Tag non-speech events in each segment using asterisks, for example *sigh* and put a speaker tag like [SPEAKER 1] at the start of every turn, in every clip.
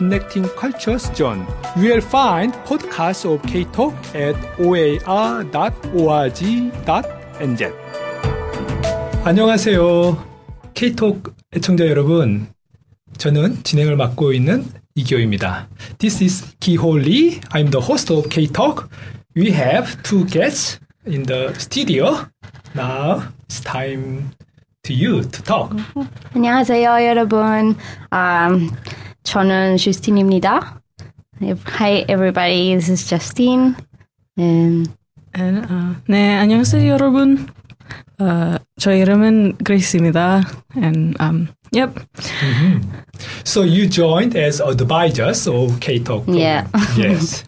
[SPEAKER 1] Connecting Cultures Zone. You will find podcasts of K-Talk at oar.org.nz 안녕하세요. K-Talk 애청자 여러분. 저는 진행을 맡고 있는 이기호입니다. This is Kiho Lee. I'm the host of K-Talk. We have two guests in the studio. Now it's time to you to talk.
[SPEAKER 2] 안녕하세요, 여러분. Um, 저는 주스틴입니다. Hi, everybody. This is Justine. And
[SPEAKER 3] And, uh, 네, 안녕하세요, 여러분. Uh, 저 이름은 그레이스입니다. And, um, yep.
[SPEAKER 1] So you joined as advisors of K-Talk. program.
[SPEAKER 2] Yeah. *laughs*
[SPEAKER 1] yes.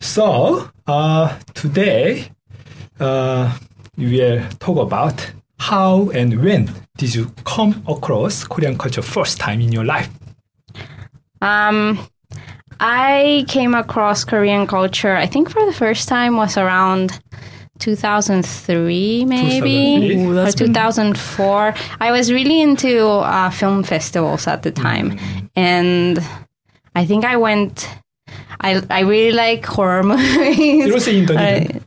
[SPEAKER 1] So uh, today uh, we will talk about how and when did you come across Korean culture first time in your life?
[SPEAKER 2] um, I came across Korean culture, I think for the first time was around 2003, maybe,
[SPEAKER 3] Ooh,
[SPEAKER 2] or
[SPEAKER 3] that's been-
[SPEAKER 2] 2004. I was really into uh, film festivals at the time. And I think I went, I, I really like horror *laughs* movies.
[SPEAKER 1] It was in Dunedin.
[SPEAKER 2] Uh,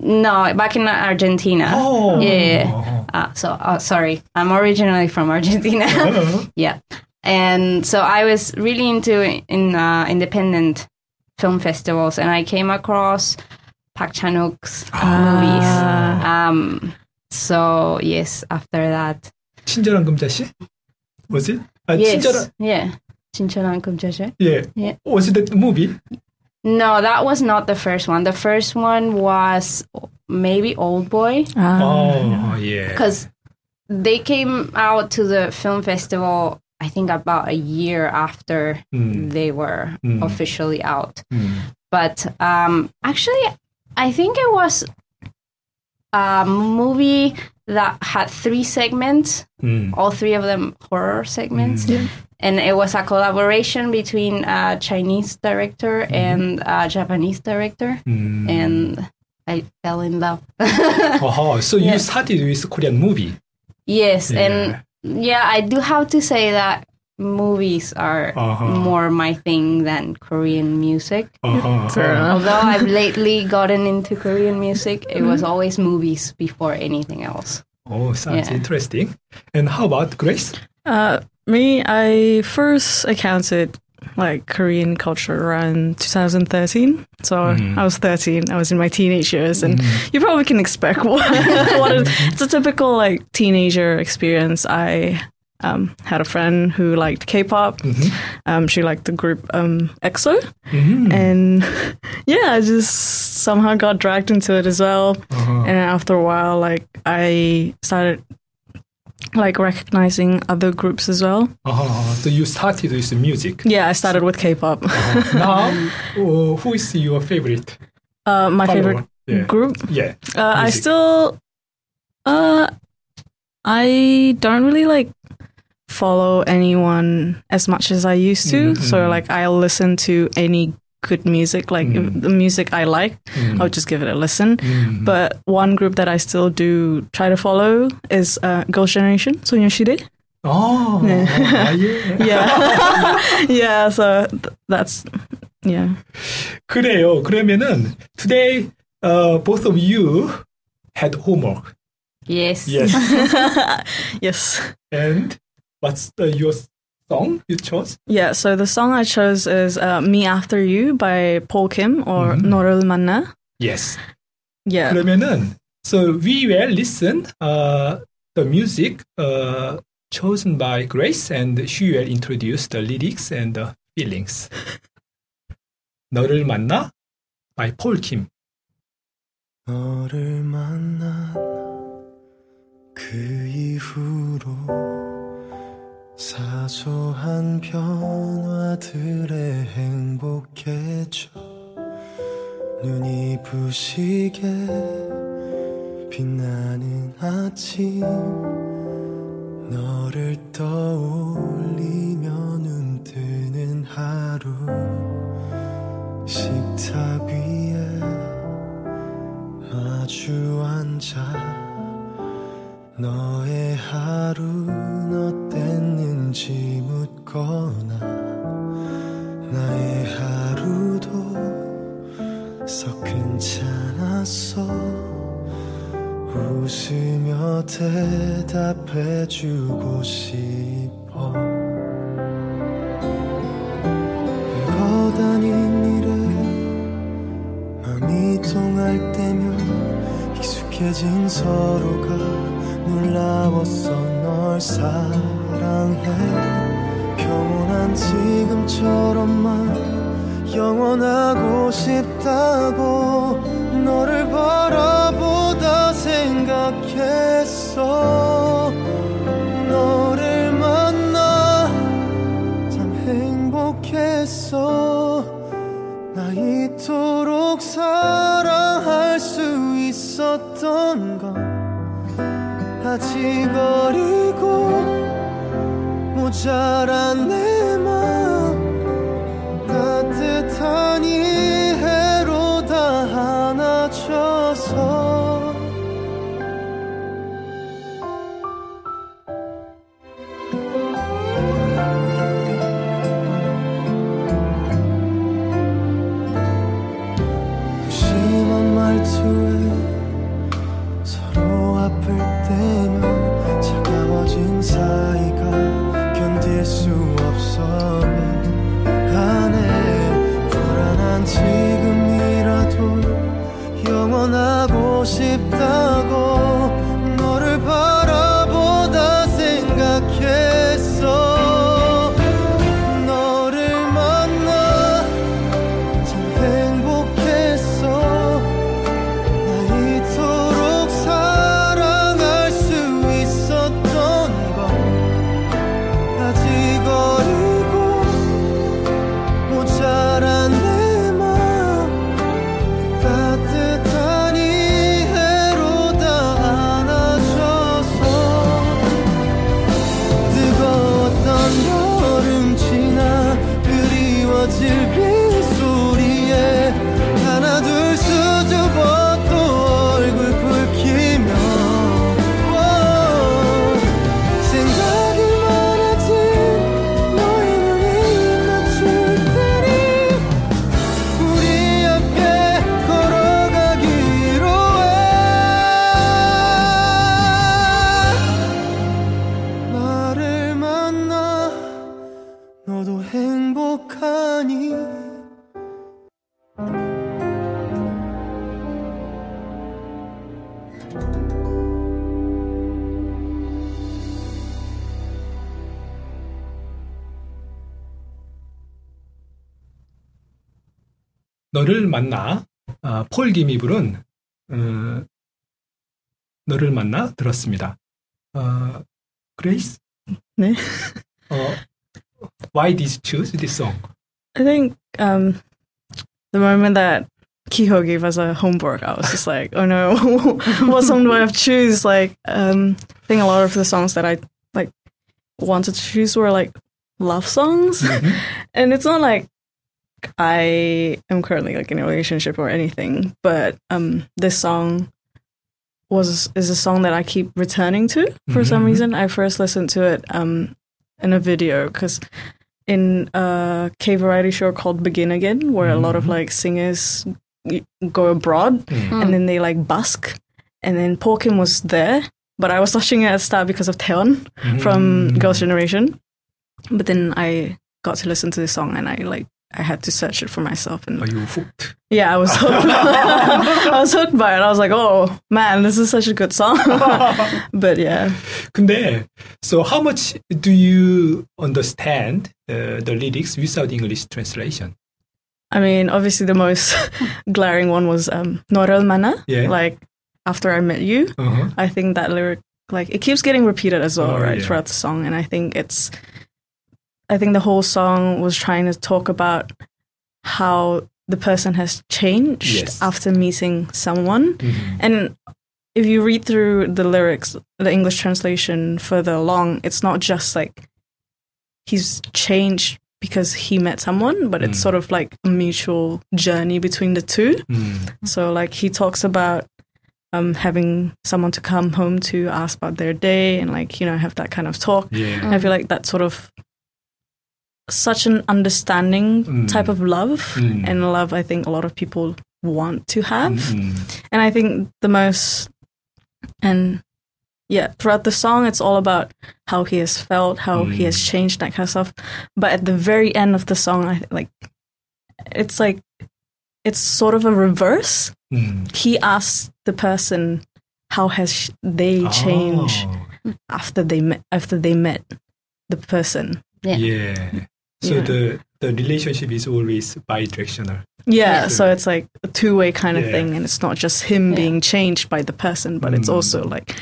[SPEAKER 2] no, back in Argentina.
[SPEAKER 1] Oh.
[SPEAKER 2] Yeah. Uh, so, uh, sorry, I'm originally from Argentina.
[SPEAKER 1] Uh-huh. *laughs*
[SPEAKER 2] yeah, and so I was really into in uh, independent film festivals, and I came across Park Chan Wook's movies. Um, so yes, after that,
[SPEAKER 1] 친절한 금자씨? Was it? 아,
[SPEAKER 2] yes,
[SPEAKER 1] 친절한
[SPEAKER 2] yeah, 진짜란 금자씨.
[SPEAKER 1] yeah.
[SPEAKER 2] Yeah.
[SPEAKER 1] Was it the movie?
[SPEAKER 2] No, that was not the first one. The first one was maybe Old Boy.
[SPEAKER 1] oh yeah.
[SPEAKER 2] because they came out to the film festival I think about a year after
[SPEAKER 1] mm.
[SPEAKER 2] they were
[SPEAKER 1] mm.
[SPEAKER 2] officially out.
[SPEAKER 1] Mm.
[SPEAKER 2] But um, actually, I think it was a movie that had three segments,
[SPEAKER 1] hmm.
[SPEAKER 2] all three of them horror segments. Hmm. And it was a collaboration between a Chinese director hmm. and a Japanese director. And I fell in love. *laughs*
[SPEAKER 1] oh, so you
[SPEAKER 2] yes.
[SPEAKER 1] started with Korean movie?
[SPEAKER 2] Yes.
[SPEAKER 1] Yeah.
[SPEAKER 2] And yeah, I do have to say that movies are
[SPEAKER 1] Uh-huh.
[SPEAKER 2] more my thing than Korean music.
[SPEAKER 1] Uh-huh.
[SPEAKER 2] Although I've *laughs* lately gotten into Korean music, it was always movies before anything else.
[SPEAKER 1] Oh, sounds
[SPEAKER 2] Yeah.
[SPEAKER 1] interesting. And how about Grace?
[SPEAKER 3] Uh, me, I first encountered like Korean culture around 2013. So I was 13. I was in my teenage years, and you probably can expect *laughs* what, *laughs* what it, it's a typical like teenager experience. I um, had a friend who liked K-pop. Um, she liked the group um, EXO, and *laughs* yeah, I just somehow got dragged into it as well. And after a while, like I started like recognizing other groups as well.
[SPEAKER 1] Uh-huh. So you started with music.
[SPEAKER 3] Yeah, I started with K-pop. *laughs*
[SPEAKER 1] now, uh, who is your favorite
[SPEAKER 3] Uh, my
[SPEAKER 1] follower?
[SPEAKER 3] favorite
[SPEAKER 1] Yeah.
[SPEAKER 3] group.
[SPEAKER 1] Yeah.
[SPEAKER 3] Uh, I still, uh, I don't really like follow anyone as much as I used to.
[SPEAKER 1] Mhm.
[SPEAKER 3] So like I'll listen to any good music, like
[SPEAKER 1] mm.
[SPEAKER 3] the music I like, mm. I would just give it a listen.
[SPEAKER 1] Mm.
[SPEAKER 3] But one group that I still do try to follow is uh, Girls' Generation, Sonyeo Sidae.
[SPEAKER 1] Oh, *laughs*
[SPEAKER 3] yeah, *laughs*
[SPEAKER 1] yeah. *laughs*
[SPEAKER 3] yeah. So th- that's yeah.
[SPEAKER 1] 그래요. 그러면은 today, uh, both of you had homework.
[SPEAKER 2] Yes.
[SPEAKER 1] Yes.
[SPEAKER 3] yes.
[SPEAKER 1] And what's the, your song you chose?
[SPEAKER 3] Yeah, so the song I chose is uh, Me After You by Paul Kim or
[SPEAKER 1] Mhm.
[SPEAKER 3] 너를 만나.
[SPEAKER 1] Yes.
[SPEAKER 3] Yeah.
[SPEAKER 1] 그러면은 so we will listen uh, the music uh, chosen by Grace and she will introduce the lyrics and the feelings. *laughs* 너를 만나 by Paul Kim.
[SPEAKER 4] 너를 만난 그 이후로 사소한 변화들에 행복해져. 눈이 부시게 빛나는 아침. 너를 떠올리며 눈 뜨는 하루. 식탁 위에 마주 앉아. 너의 하루는 어땠는지 묻거나 나의 하루도 썩 괜찮았어. 웃으며 대답해주고 싶어. 별거 다닌 일에 마음이 통할 때면 익숙해진 서로가 놀라웠어 널 사랑 해. 평온한 지금처럼만 영원하고 싶다고 너를 바라보다 생각했어. 너를 만나 참 행복했어. 나 이토록 사랑할 수 있었던 건 아직 어리고 모자란 내 만나 아,
[SPEAKER 1] 폴 김이 부른 어, 너를 만나 들었습니다. 어, 그레이스?
[SPEAKER 3] 네.
[SPEAKER 1] 어, why did you choose this song?
[SPEAKER 3] I think um, the moment that Kiho gave us a homework, I was just like, oh no, *laughs* what song do I have to choose? Like, um, I think a lot of the songs that I like wanted to choose were like love songs, and it's not like I am currently like in a relationship or anything, but um, this song was is a song that I keep returning to for some
[SPEAKER 1] Mhm.
[SPEAKER 3] reason. I first listened to it um, in a video because in a K variety show called Begin Again, where a lot of
[SPEAKER 1] Mhm.
[SPEAKER 3] like singers go abroad
[SPEAKER 1] 음.
[SPEAKER 3] and then they like busk, and then Kim was there, but I was watching it at the start because of Taeyeon from Girls' Generation. But then I got to listen to this song and I like I had to search it for myself and
[SPEAKER 1] Are you hooked?
[SPEAKER 3] yeah, I was hooked. *laughs* I was hooked by it. I was like, oh man, this is such a good song. *laughs* but yeah,
[SPEAKER 1] 근데 so how much do you understand uh, the lyrics without English translation?
[SPEAKER 3] I mean, obviously the most *laughs* glaring one was um, "Noral Mana,"
[SPEAKER 1] Yeah.
[SPEAKER 3] like after I met you.
[SPEAKER 1] Uh-huh.
[SPEAKER 3] I think that lyric, like, it keeps getting repeated as well,
[SPEAKER 1] Oh,
[SPEAKER 3] right,
[SPEAKER 1] yeah.
[SPEAKER 3] throughout the song. And I think it's, I think the whole song was trying to talk about how the person has changed
[SPEAKER 1] Yes.
[SPEAKER 3] after meeting someone.
[SPEAKER 1] Mhm.
[SPEAKER 3] And if you read through the lyrics, the English translation further along, it's not just like he's changed because he met someone, but it's
[SPEAKER 1] Mm.
[SPEAKER 3] sort of like a mutual journey between the two.
[SPEAKER 1] Mm.
[SPEAKER 3] So like he talks about um, having someone to come home to ask about their day and like you know have that kind of talk.
[SPEAKER 1] Yeah.
[SPEAKER 3] I feel like that sort of such an understanding
[SPEAKER 1] Mm.
[SPEAKER 3] type of love
[SPEAKER 1] Mm.
[SPEAKER 3] and love I think a lot of people want to have.
[SPEAKER 1] Mm.
[SPEAKER 3] And I think the most and yeah, throughout the song it's all about how he has felt, how he has
[SPEAKER 1] Mm.
[SPEAKER 3] changed, that kind of stuff. But at the very end of the song I like it's like it's sort of a reverse.
[SPEAKER 1] Mm.
[SPEAKER 3] He asks the person how has sh- they changed
[SPEAKER 1] Oh,
[SPEAKER 3] after they met after they met the person.
[SPEAKER 2] Yeah.
[SPEAKER 1] yeah. So
[SPEAKER 3] Yeah.
[SPEAKER 1] the the relationship is always bi-directional.
[SPEAKER 3] Yeah,
[SPEAKER 1] Yeah.
[SPEAKER 3] so it's like a two way kind of
[SPEAKER 1] Yeah.
[SPEAKER 3] thing, and it's not just him
[SPEAKER 2] Yeah.
[SPEAKER 3] being changed by the person, but it's
[SPEAKER 1] Mm.
[SPEAKER 3] also like,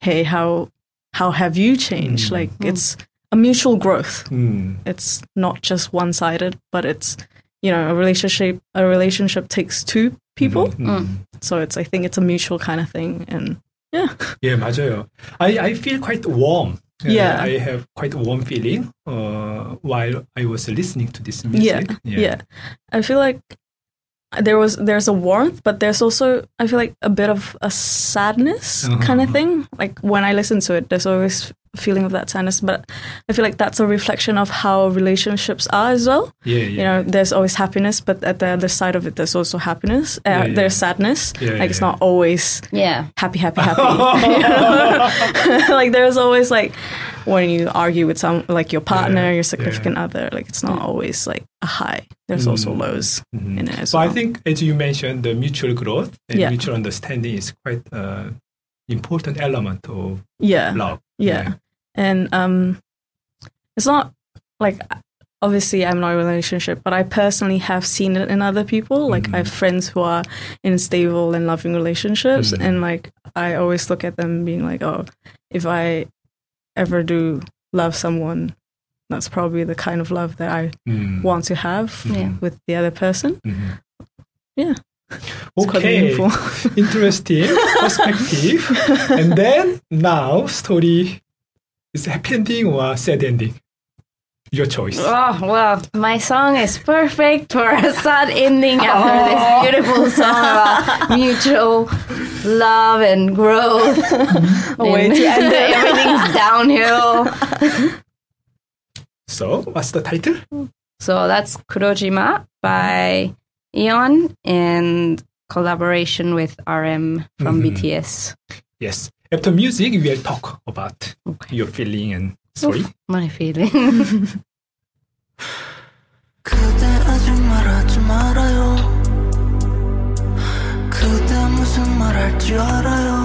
[SPEAKER 3] hey, how how have you changed?
[SPEAKER 1] Mm.
[SPEAKER 3] Like it's a mutual growth.
[SPEAKER 1] Mm.
[SPEAKER 3] It's not just one sided, but it's you know a relationship. A relationship takes two people,
[SPEAKER 1] Mm.
[SPEAKER 3] so it's I think it's a mutual kind of thing, and yeah,
[SPEAKER 1] 예, 맞아요. I, I feel quite warm.
[SPEAKER 3] yeah.
[SPEAKER 1] I have quite a warm feeling uh, while I was listening to this music.
[SPEAKER 3] yeah,
[SPEAKER 1] music.
[SPEAKER 3] yeah, I feel like there was there's a warmth, but there's also I feel like a bit of a sadness kind
[SPEAKER 1] Uh-huh.
[SPEAKER 3] of thing. Like when I listen to it, there's always feeling of that sadness. But I feel like that's a reflection of how relationships are as well.
[SPEAKER 1] Yeah, yeah.
[SPEAKER 3] You know, there's always happiness, but at the other side of it, there's also happiness. Uh,
[SPEAKER 1] Yeah, yeah.
[SPEAKER 3] There's sadness.
[SPEAKER 1] Yeah,
[SPEAKER 3] like it's not always
[SPEAKER 2] Yeah.
[SPEAKER 3] happy, happy, *laughs* happy. *laughs* like there's always like when you argue with some like your partner,
[SPEAKER 1] Yeah,
[SPEAKER 3] your significant other, like it's not always like a high. There's also
[SPEAKER 1] Mm.
[SPEAKER 3] lows
[SPEAKER 1] Mhm.
[SPEAKER 3] in it as
[SPEAKER 1] So
[SPEAKER 3] well.
[SPEAKER 1] I think, as you mentioned, the mutual growth and
[SPEAKER 3] Yeah.
[SPEAKER 1] mutual understanding is quite uh, important element of
[SPEAKER 3] yeah,
[SPEAKER 1] love.
[SPEAKER 3] yeah, and um, it's not like obviously I'm not in a relationship, but I personally have seen it in other people. Like I have friends who are in stable and loving relationships,
[SPEAKER 1] Mhm.
[SPEAKER 3] and like I always look at them being like, oh, if I ever do love someone, that's probably the kind of love that I
[SPEAKER 1] Mm.
[SPEAKER 3] want to have
[SPEAKER 2] Yeah.
[SPEAKER 3] with the other person.
[SPEAKER 1] Mhm.
[SPEAKER 3] Yeah. It's quite
[SPEAKER 1] Okay, interesting *laughs* perspective. and then now story is happy ending or sad ending? Your choice.
[SPEAKER 2] Oh well, my song is perfect for a sad ending after this beautiful song about mutual love and growth.
[SPEAKER 3] A way
[SPEAKER 2] And
[SPEAKER 3] to *laughs* end it.
[SPEAKER 2] Everything's downhill.
[SPEAKER 1] So, what's the title?
[SPEAKER 2] So that's Kurojima by eAeon and collaboration with RM from
[SPEAKER 1] Mhm.
[SPEAKER 2] BTS.
[SPEAKER 1] Yes. After music, we will talk about
[SPEAKER 2] Okay.
[SPEAKER 1] your feeling and story.
[SPEAKER 2] My feeling.
[SPEAKER 5] 그대 아직 말하지 말아요 그대 무슨 말 할지 알아요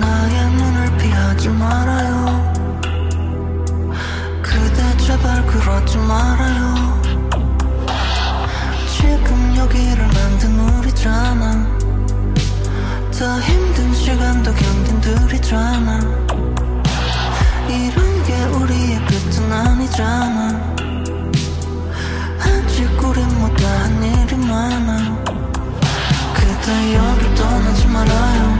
[SPEAKER 5] 나의 눈을 피하지 말아요 그대 제발 그러지 말아요 지금 여기를 만든 우리잖아 더 힘든 시간도 견딘 둘이잖아. 이런 게 우리의 끝은 아니잖아. 아직 우린 못다한 일이 많아.
[SPEAKER 6] 그대
[SPEAKER 5] 여길 떠나지 말아요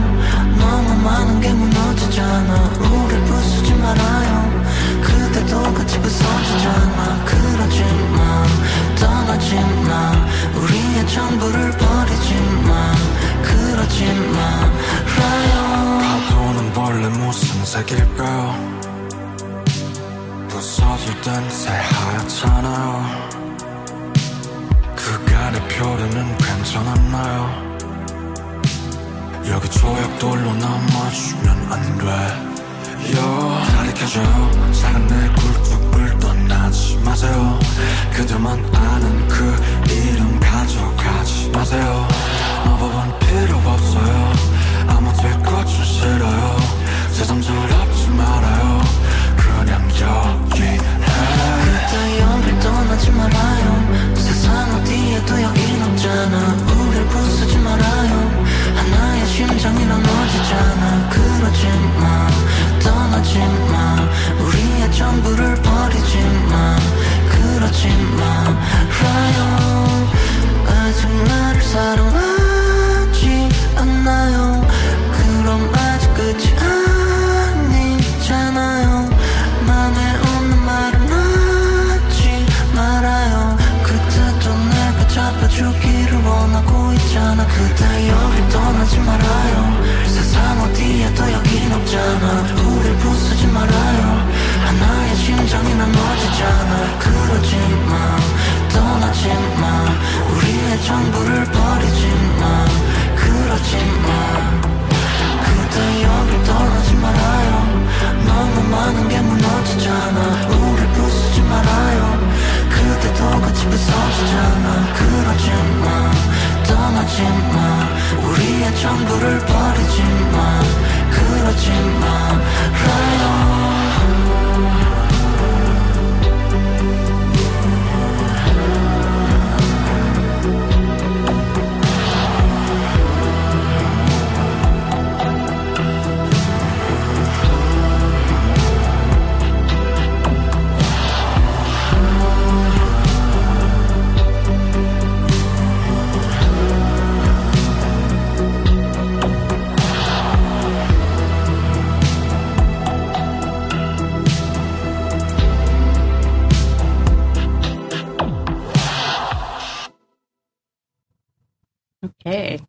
[SPEAKER 2] Okay.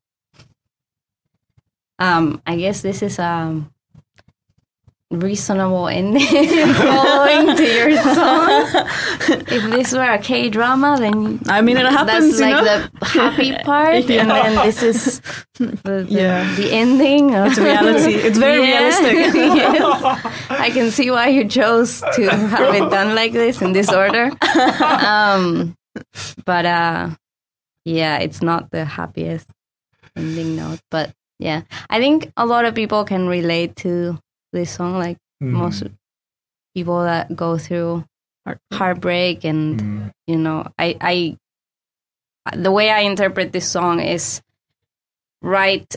[SPEAKER 2] Um, I guess this is um reasonable ending *laughs* following to your song. *laughs* if this were a K drama, then
[SPEAKER 3] I mean, it happens,
[SPEAKER 2] that's like
[SPEAKER 3] know.
[SPEAKER 2] the happy *laughs* part, and then this is the, the,
[SPEAKER 3] Yeah.
[SPEAKER 2] the ending.
[SPEAKER 3] It's reality. It's very
[SPEAKER 2] Yeah.
[SPEAKER 3] realistic.
[SPEAKER 2] Yes. I can see why you chose to have it done like this in this order. Um, but uh, yeah, it's not the happiest ending note. But yeah, I think a lot of people can relate to this song. Like
[SPEAKER 1] 음.
[SPEAKER 2] most people that go through heartbreak and
[SPEAKER 1] 음.
[SPEAKER 2] you know i i the way i interpret this song is right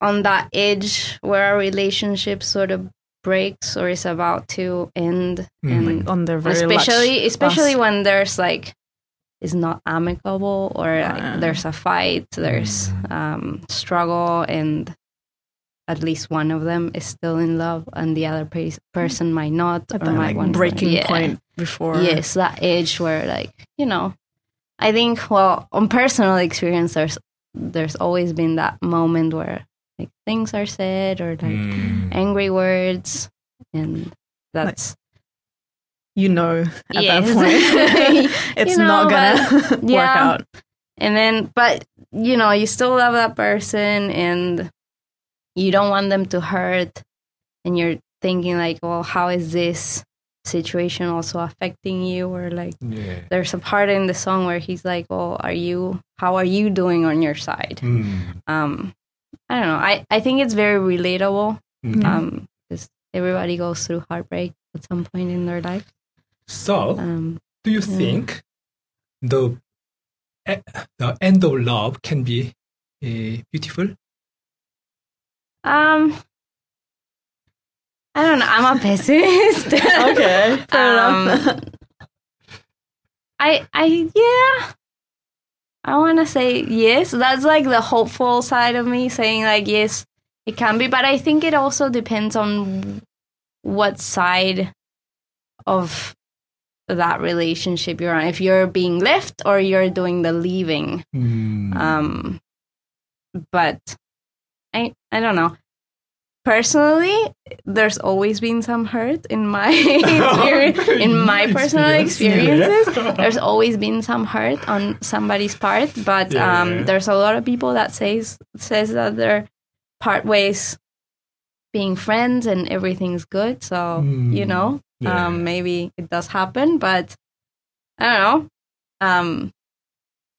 [SPEAKER 2] on that edge where a relationship sort of breaks or is about to end
[SPEAKER 1] Mm.
[SPEAKER 2] and
[SPEAKER 3] On the very
[SPEAKER 2] especially especially
[SPEAKER 3] bus.
[SPEAKER 2] when there's like it's not amicable or like, there's a fight there's um struggle and at least one of them is still in love and the other pe- person might not or
[SPEAKER 3] that
[SPEAKER 2] might
[SPEAKER 3] like, breaking
[SPEAKER 2] yeah.
[SPEAKER 3] point before.
[SPEAKER 2] yes that age where like you know i think well on personal experience there's there's always been that moment where like things are said or like
[SPEAKER 1] 음.
[SPEAKER 2] angry words and that's
[SPEAKER 3] you know at
[SPEAKER 2] yes.
[SPEAKER 3] that point *laughs* *laughs* it's
[SPEAKER 2] you know,
[SPEAKER 3] not gonna
[SPEAKER 2] but, *laughs*
[SPEAKER 3] work out
[SPEAKER 2] and then but you know you still love that person and you don't want them to hurt and you're thinking like well how is this situation also affecting you or like
[SPEAKER 1] yeah.
[SPEAKER 2] there's a part in the song where he's like well are you how are you doing on your side
[SPEAKER 1] mm.
[SPEAKER 2] um i don't know i i think it's very relatable
[SPEAKER 1] mm.
[SPEAKER 2] um because everybody goes through heartbreak at some point in their life
[SPEAKER 1] so,
[SPEAKER 2] um
[SPEAKER 1] do you think the e- the end of love can be uh, beautiful?
[SPEAKER 2] um i don't know i'm a *laughs* pessimist
[SPEAKER 3] Okay, *laughs* fair
[SPEAKER 2] um,
[SPEAKER 3] enough. *laughs*
[SPEAKER 2] I I yeah. I want to say yes. That's like the hopeful side of me saying like yes, it can be, but I think it also depends on what side of that relationship you're on. If you're being left or you're doing the leaving.
[SPEAKER 1] 음.
[SPEAKER 2] Um but I I don't know. Personally, there's always been some hurt in my *laughs* experience, *laughs* in my personal experiences. *laughs* There's always been some hurt on somebody's part, but
[SPEAKER 1] Yeah.
[SPEAKER 2] um, there's a lot of people that says says that they're part ways being friends and everything's good. So
[SPEAKER 1] Mm.
[SPEAKER 2] you know,
[SPEAKER 1] Yeah.
[SPEAKER 2] um, maybe it does happen, but I don't know. Um,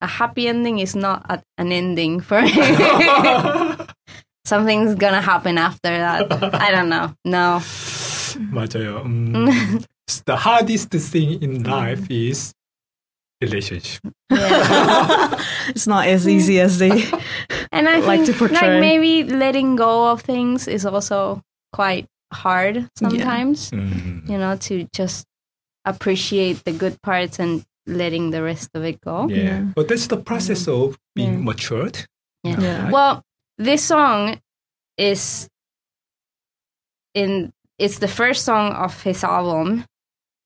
[SPEAKER 2] a happy ending is not a, an ending for me. *laughs* Something's gonna happen after that. I don't know. No.
[SPEAKER 1] 맞아요. 음. *laughs* the hardest thing in life is relationship.
[SPEAKER 2] Yeah. *laughs*
[SPEAKER 3] it's not as easy as they.
[SPEAKER 2] And I
[SPEAKER 3] Like
[SPEAKER 2] think
[SPEAKER 3] to portray.
[SPEAKER 2] like maybe letting go of things is also quite hard sometimes.
[SPEAKER 1] 음.
[SPEAKER 2] You know, to just appreciate the good parts and letting the rest of it go.
[SPEAKER 1] Yeah.
[SPEAKER 3] Yeah.
[SPEAKER 1] But that's the process mm. of being
[SPEAKER 2] Yeah.
[SPEAKER 1] matured.
[SPEAKER 2] Yeah.
[SPEAKER 3] Yeah.
[SPEAKER 2] Well, this song is in it's the first song of his album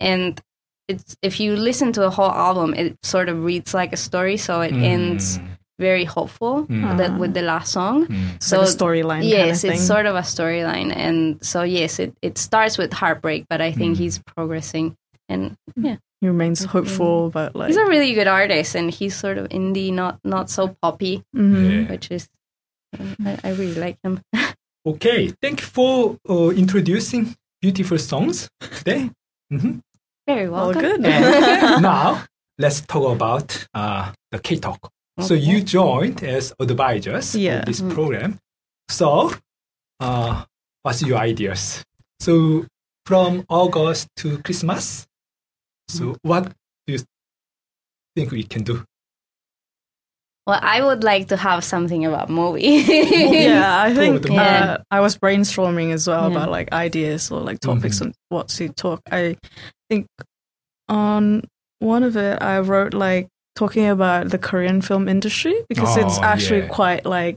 [SPEAKER 2] and it's if you listen to the whole album it sort of reads like a story so it ends
[SPEAKER 1] 음.
[SPEAKER 2] Very hopeful
[SPEAKER 1] Mm.
[SPEAKER 2] that with the last song.
[SPEAKER 1] Mm.
[SPEAKER 3] It's like a storyline. kind
[SPEAKER 2] yes,
[SPEAKER 3] of thing.
[SPEAKER 2] it's sort of a storyline, and so yes, it, it starts with heartbreak, but I think
[SPEAKER 1] Mm.
[SPEAKER 2] he's progressing, and yeah,
[SPEAKER 3] He remains hopeful, but like
[SPEAKER 2] he's a really good artist, and he's sort of indie, not not so poppy,
[SPEAKER 3] Mhm.
[SPEAKER 1] Yeah.
[SPEAKER 2] which is I, I really like him. *laughs*
[SPEAKER 1] Okay, thank you for uh, introducing beautiful songs today. Mhm.
[SPEAKER 2] Very
[SPEAKER 3] all
[SPEAKER 2] welcome.
[SPEAKER 3] good. *laughs*
[SPEAKER 1] Now let's talk about uh, the K Talk. So you joined as advisors
[SPEAKER 3] Yeah.
[SPEAKER 1] of this
[SPEAKER 2] Mm.
[SPEAKER 1] program. So, uh, what's your ideas? So from August to Christmas. So what do you think we can do?
[SPEAKER 2] Well, I would like to have something about movie.
[SPEAKER 3] yeah, I think
[SPEAKER 2] Yeah.
[SPEAKER 3] uh, I was brainstorming as well
[SPEAKER 2] Yeah.
[SPEAKER 3] about like ideas or like topics
[SPEAKER 1] Mhm.
[SPEAKER 3] and what to talk. I think on one of it, I wrote like talking about the Korean film industry because it's
[SPEAKER 1] Oh,
[SPEAKER 3] actually
[SPEAKER 1] yeah.
[SPEAKER 3] quite like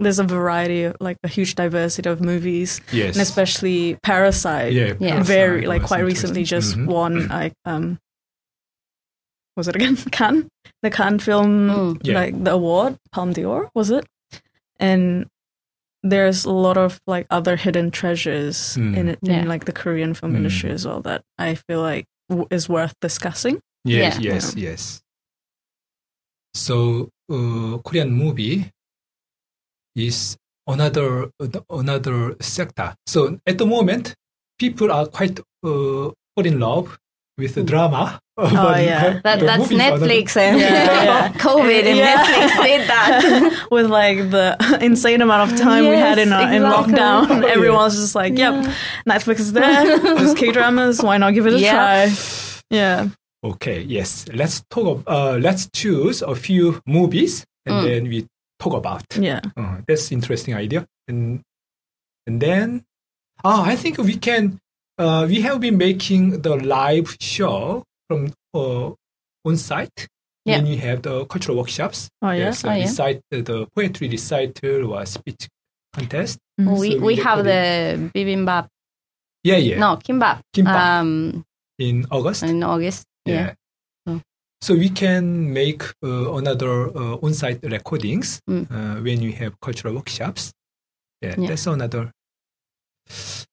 [SPEAKER 3] there's a variety of like a huge diversity of movies,
[SPEAKER 1] Yes.
[SPEAKER 3] and especially Parasite.
[SPEAKER 1] yeah,
[SPEAKER 2] Yeah.
[SPEAKER 3] Very like
[SPEAKER 1] was
[SPEAKER 3] quite recently
[SPEAKER 1] interesting.
[SPEAKER 3] just
[SPEAKER 1] Mhm.
[SPEAKER 3] won *clears throat* like um was it again *laughs* Cannes the Cannes film
[SPEAKER 2] Mm.
[SPEAKER 1] Yeah.
[SPEAKER 3] like the award Palme d'Or was it and there's a lot of like other hidden treasures
[SPEAKER 1] Mm.
[SPEAKER 3] in it
[SPEAKER 2] Yeah.
[SPEAKER 3] in like the Korean film
[SPEAKER 1] Mm.
[SPEAKER 3] industry as well that I feel like w- is worth discussing
[SPEAKER 1] Yes,
[SPEAKER 2] Yeah.
[SPEAKER 1] yes, yes. So, uh, Korean movie is another another sector. So at the moment, people are quite uh, fall in love with the drama. *laughs*
[SPEAKER 3] Oh, yeah.
[SPEAKER 2] That, that's
[SPEAKER 1] movies another-
[SPEAKER 2] Netflix and
[SPEAKER 3] Yeah, yeah. *laughs*
[SPEAKER 2] COVID and
[SPEAKER 3] Yeah.
[SPEAKER 2] Netflix did that. *laughs*
[SPEAKER 3] with like the insane amount of time we had in
[SPEAKER 2] Yes,
[SPEAKER 3] uh, in lockdown
[SPEAKER 1] Oh, yeah.
[SPEAKER 3] everyone's just like yep Netflix is there just K-dramas why not give it a
[SPEAKER 2] Yeah.
[SPEAKER 3] try yeah
[SPEAKER 1] Okay, yes. Let's talk. Uh, let's choose a few movies and
[SPEAKER 2] Mm.
[SPEAKER 1] then we talk about.
[SPEAKER 3] yeah
[SPEAKER 1] Uh, that's interesting idea. And and then, ah, I think we can. Uh, we have been making the live show from uh, on site.
[SPEAKER 2] Yeah.
[SPEAKER 1] When we have the cultural workshops.
[SPEAKER 3] oh yeah
[SPEAKER 1] Yes,
[SPEAKER 2] Oh,
[SPEAKER 1] uh,
[SPEAKER 2] yeah.
[SPEAKER 1] recite the poetry recital or speech contest.
[SPEAKER 3] Mhm.
[SPEAKER 2] we
[SPEAKER 1] So
[SPEAKER 2] we
[SPEAKER 1] we
[SPEAKER 2] have the bibimbap.
[SPEAKER 1] Yeah, yeah.
[SPEAKER 2] No, kimbap.
[SPEAKER 1] Kimbap.
[SPEAKER 2] Um,
[SPEAKER 1] In August.
[SPEAKER 2] in August. Yeah. Oh.
[SPEAKER 1] So we can make uh, another uh, on-site recordings
[SPEAKER 2] Mm.
[SPEAKER 1] uh, when you have cultural workshops. Yeah,
[SPEAKER 2] Yeah.
[SPEAKER 1] that's another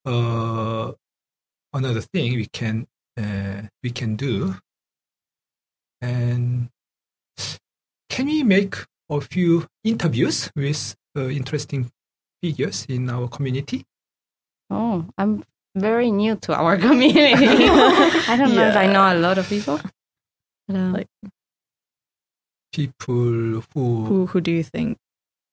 [SPEAKER 1] uh, another thing we can uh, we can do. And can we make a few interviews with uh, interesting figures in our community?
[SPEAKER 2] Oh, I'm very new to our *laughs* community. I don't know if I know a lot of people. But, uh,
[SPEAKER 3] Like-
[SPEAKER 1] People who
[SPEAKER 3] who who do you think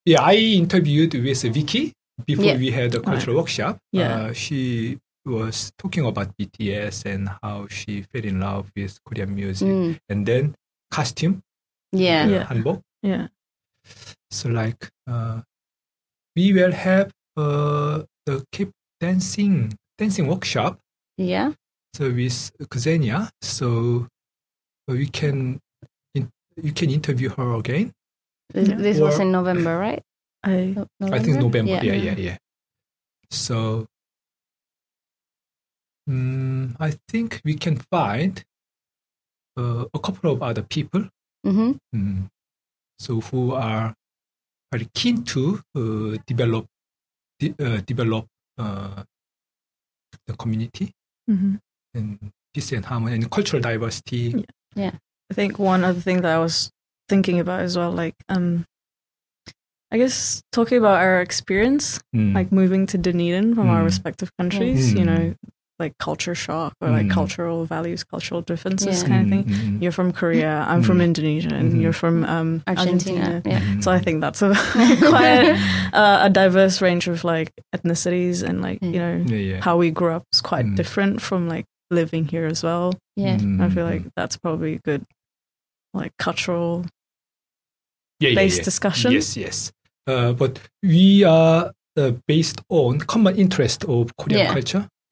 [SPEAKER 1] Yeah, I interviewed with Vicky before
[SPEAKER 2] Yeah.
[SPEAKER 1] we had the cultural workshop.
[SPEAKER 3] Yeah.
[SPEAKER 1] Uh, she was talking about BTS and how she fell in love with Korean music.
[SPEAKER 2] mm,
[SPEAKER 1] And then costume,
[SPEAKER 2] yeah.
[SPEAKER 1] uh,
[SPEAKER 3] Yeah.
[SPEAKER 1] hanbok.
[SPEAKER 3] yeah
[SPEAKER 1] So like, uh, we will have uh, the keep dancing dancing workshop.
[SPEAKER 2] Yeah.
[SPEAKER 1] So with Xenia, so we can in, you can interview her again.
[SPEAKER 2] This,
[SPEAKER 3] Yeah.
[SPEAKER 2] this was in November, right?
[SPEAKER 3] I
[SPEAKER 2] No-
[SPEAKER 1] I think November.
[SPEAKER 2] Yeah.
[SPEAKER 1] Yeah, yeah, yeah. So, mm, I think we can find uh, a couple of other people.
[SPEAKER 2] Mm-hmm.
[SPEAKER 1] mm, so who are very keen to uh, develop de- uh, develop uh, the community
[SPEAKER 3] mhm.
[SPEAKER 1] and peace and harmony and cultural diversity. Yeah.
[SPEAKER 3] I think one other thing that I was thinking about as well, like um, I guess talking about our experience,
[SPEAKER 1] Mm.
[SPEAKER 3] like moving to Dunedin from our
[SPEAKER 1] Mm.
[SPEAKER 3] respective countries, you
[SPEAKER 1] Mm.
[SPEAKER 3] know, like culture shock or like
[SPEAKER 1] Mm.
[SPEAKER 3] cultural values, cultural differences,
[SPEAKER 2] Yeah.
[SPEAKER 3] kind of thing.
[SPEAKER 1] Mm, mm, mm.
[SPEAKER 3] You're from Korea, I'm from
[SPEAKER 1] Mm.
[SPEAKER 3] Indonesia, and
[SPEAKER 1] Mhm.
[SPEAKER 3] you're from um,
[SPEAKER 2] Argentina.
[SPEAKER 3] Argentina.
[SPEAKER 2] Yeah.
[SPEAKER 1] Mm.
[SPEAKER 3] So I think that's a *laughs* *laughs* quite uh, a diverse range of like ethnicities and like you know
[SPEAKER 1] yeah, yeah.
[SPEAKER 3] how we grew up is quite
[SPEAKER 1] Mm.
[SPEAKER 3] different from like living here as well.
[SPEAKER 2] Yeah.
[SPEAKER 1] Mm,
[SPEAKER 3] I feel like that's probably a good like cultural
[SPEAKER 1] yeah, yeah,
[SPEAKER 3] based
[SPEAKER 1] yeah.
[SPEAKER 3] discussion.
[SPEAKER 1] Yes, yes. Uh, but we are uh, based on common interest of Korean
[SPEAKER 2] Yeah.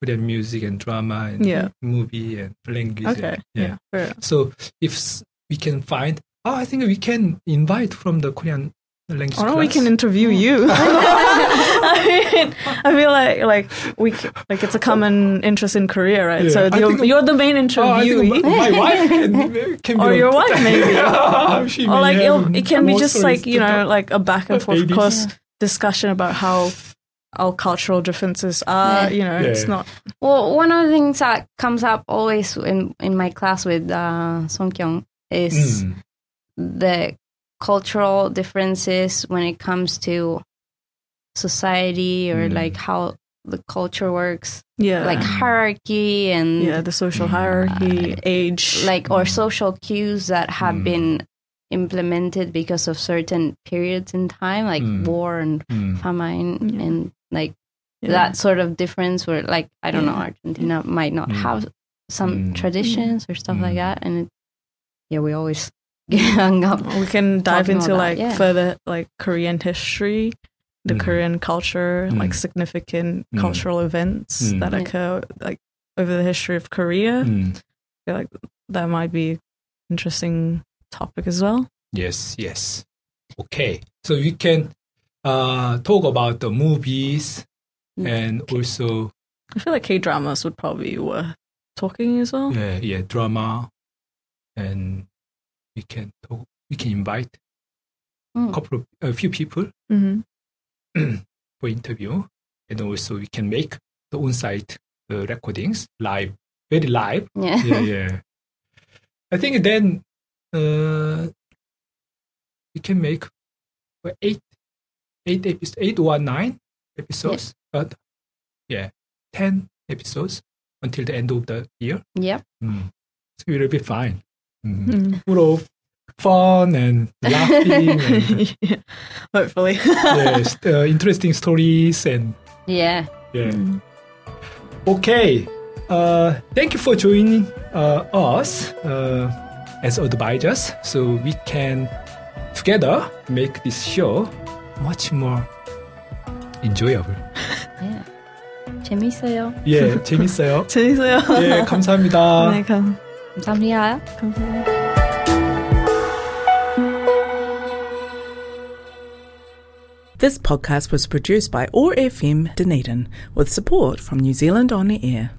[SPEAKER 1] Culture, Korean music and drama and
[SPEAKER 3] Yeah.
[SPEAKER 1] movie and language.
[SPEAKER 3] Okay.
[SPEAKER 1] and- yeah.
[SPEAKER 3] Yeah.
[SPEAKER 1] So if we can find, oh, I think we can invite from the Korean language
[SPEAKER 3] Or
[SPEAKER 1] class?
[SPEAKER 3] we can interview oh. you. *laughs* *laughs* I mean, I feel like like we like it's a common interest in Korea, right?
[SPEAKER 1] Yeah,
[SPEAKER 3] so you're, you're the main
[SPEAKER 1] Oh,
[SPEAKER 3] interviewee.
[SPEAKER 1] think my, my *laughs* wife can, can
[SPEAKER 3] Or your wife, maybe. Or like it'll, can be just like you know like a back and forth course discussion about how our cultural differences are
[SPEAKER 2] Yeah.
[SPEAKER 3] you know it's
[SPEAKER 1] Yeah.
[SPEAKER 3] not
[SPEAKER 2] Well, one of the things that comes up always in in my class with uh, Song Kyung is
[SPEAKER 1] Mm.
[SPEAKER 2] the cultural differences when it comes to society or
[SPEAKER 1] Mm.
[SPEAKER 2] like how the culture works,
[SPEAKER 3] yeah
[SPEAKER 2] like hierarchy and
[SPEAKER 3] yeah the social hierarchy age
[SPEAKER 2] like or social cues that have
[SPEAKER 1] Mm.
[SPEAKER 2] been implemented because of certain periods in time, like
[SPEAKER 1] Mm.
[SPEAKER 2] war and
[SPEAKER 1] Mm.
[SPEAKER 2] famine
[SPEAKER 3] Yeah.
[SPEAKER 2] and like
[SPEAKER 3] yeah.
[SPEAKER 2] that sort of difference where like I don't know
[SPEAKER 3] Yeah.
[SPEAKER 2] Argentina might not
[SPEAKER 1] Mm.
[SPEAKER 2] have some
[SPEAKER 1] Mm.
[SPEAKER 2] traditions or stuff like
[SPEAKER 1] Mm.
[SPEAKER 2] that and it, yeah we always *laughs* get hung up
[SPEAKER 3] we can dive into like
[SPEAKER 2] yeah.
[SPEAKER 3] further like Korean history the
[SPEAKER 1] Mm.
[SPEAKER 3] Korean culture like
[SPEAKER 1] Mm.
[SPEAKER 3] significant
[SPEAKER 1] Mm.
[SPEAKER 3] cultural events
[SPEAKER 1] Mm.
[SPEAKER 3] that
[SPEAKER 2] Yeah.
[SPEAKER 3] occur like over the history of Korea
[SPEAKER 1] Mm.
[SPEAKER 3] I feel like that might be interesting topic as well
[SPEAKER 1] Yes, yes. Okay. So we can uh, talk about the movies
[SPEAKER 2] Mm.
[SPEAKER 1] and also
[SPEAKER 3] I feel like K dramas would probably be worth talking as well.
[SPEAKER 1] yeah, yeah, drama and we can talk, we can invite a
[SPEAKER 2] Mm.
[SPEAKER 1] couple of a few people
[SPEAKER 3] hmm *clears throat*
[SPEAKER 1] for interview and also we can make the on-site uh, recordings live, very live.
[SPEAKER 2] yeah
[SPEAKER 1] yeah, yeah. *laughs* I think then uh, we can make eight, eight episodes, eight or nine episodes. But yeah, ten episodes until the end of the year.
[SPEAKER 2] yep
[SPEAKER 1] Mm. So it will be fine. Mm.
[SPEAKER 3] Mm.
[SPEAKER 1] Full of fun and laughing *laughs* and
[SPEAKER 3] Yeah, Hopefully.
[SPEAKER 1] yes, uh, interesting stories and
[SPEAKER 2] yeah
[SPEAKER 1] yeah.
[SPEAKER 3] Mm.
[SPEAKER 1] Okay. Uh, thank you for joining uh, us uh, as advisors so we can together make this show much more enjoyable. *laughs*
[SPEAKER 2] 네. 재밌어요.
[SPEAKER 1] 예, 재밌어요. *laughs*
[SPEAKER 3] 재밌어요.
[SPEAKER 1] 예, 감사합니다. *laughs*
[SPEAKER 3] 네, 감,
[SPEAKER 2] 감사합니다.
[SPEAKER 3] 감사합니다.
[SPEAKER 7] This podcast was produced by OAR FM Dunedin with support from New Zealand On Air.